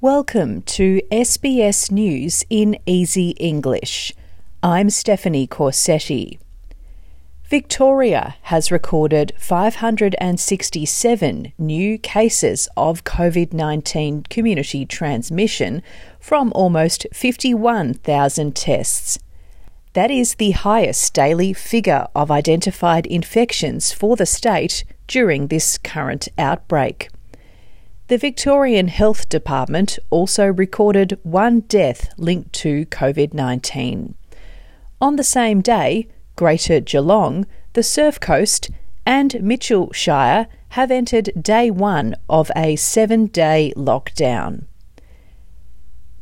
Welcome to SBS News in Easy English. I'm Stephanie Corsetti. Victoria has recorded 567 new cases of COVID 19 community transmission from almost 51,000 tests. That is the highest daily figure of identified infections for the state during this current outbreak. The Victorian Health Department also recorded one death linked to COVID 19. On the same day, Greater Geelong, the Surf Coast, and Mitchell Shire have entered day one of a seven day lockdown.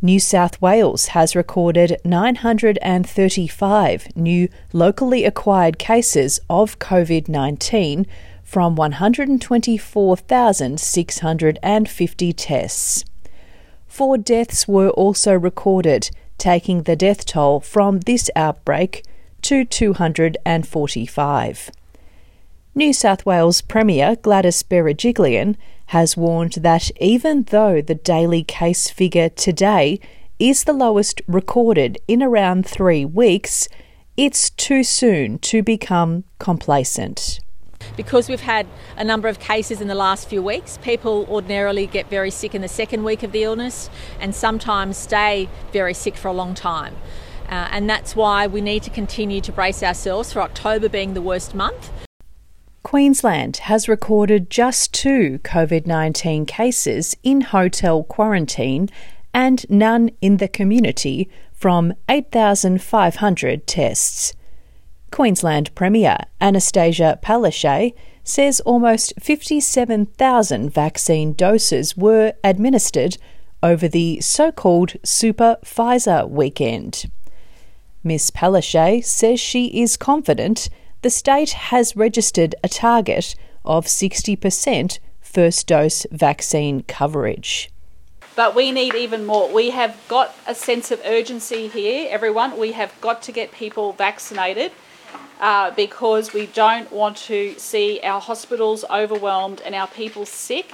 New South Wales has recorded 935 new locally acquired cases of COVID 19 from 124,650 tests. Four deaths were also recorded, taking the death toll from this outbreak to 245. New South Wales Premier Gladys Berejiklian has warned that even though the daily case figure today is the lowest recorded in around three weeks, it's too soon to become complacent. Because we've had a number of cases in the last few weeks, people ordinarily get very sick in the second week of the illness and sometimes stay very sick for a long time. Uh, and that's why we need to continue to brace ourselves for October being the worst month. Queensland has recorded just two COVID 19 cases in hotel quarantine and none in the community from 8,500 tests. Queensland Premier Anastasia Palaszczuk says almost 57,000 vaccine doses were administered over the so called Super Pfizer weekend. Ms. Palaszczuk says she is confident the state has registered a target of 60% first dose vaccine coverage. But we need even more. We have got a sense of urgency here, everyone. We have got to get people vaccinated uh, because we don't want to see our hospitals overwhelmed and our people sick.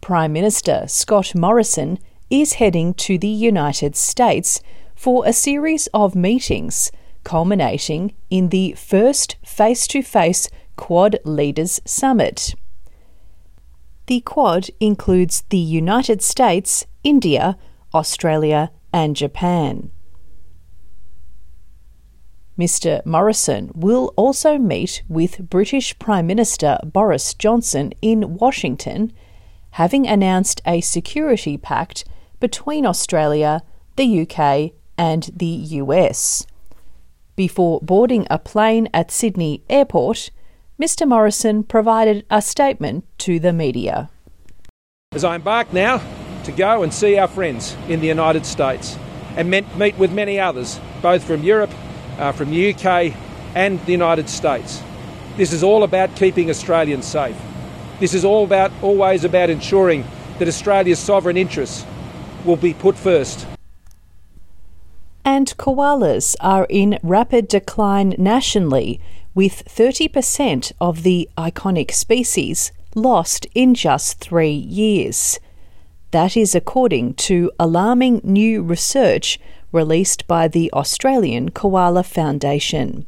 Prime Minister Scott Morrison is heading to the United States for a series of meetings culminating in the first face to face Quad Leaders Summit. The Quad includes the United States, India, Australia, and Japan. Mr. Morrison will also meet with British Prime Minister Boris Johnson in Washington, having announced a security pact between Australia, the UK, and the US. Before boarding a plane at Sydney Airport, Mr. Morrison provided a statement to the media. As I embark now to go and see our friends in the United States and meet with many others, both from Europe uh, from the UK and the United States. This is all about keeping Australians safe. This is all about always about ensuring that Australia's sovereign interests will be put first. And koalas are in rapid decline nationally, with 30% of the iconic species lost in just three years. That is according to alarming new research released by the Australian Koala Foundation.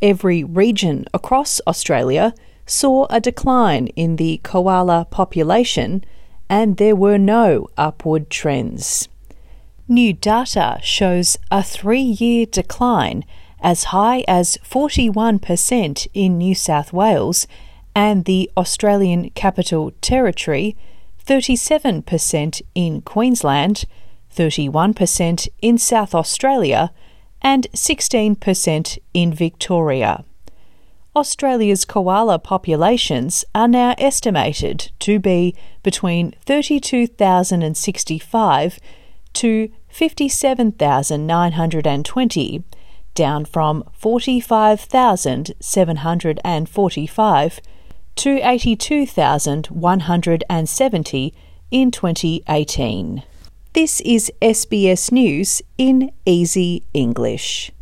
Every region across Australia saw a decline in the koala population, and there were no upward trends. New data shows a three year decline as high as 41% in New South Wales and the Australian Capital Territory, 37% in Queensland, 31% in South Australia, and 16% in Victoria. Australia's koala populations are now estimated to be between 32,065 to 57,920, down from 45,745 to 82,170 in 2018. This is SBS News in Easy English.